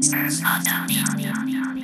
Spurs.com.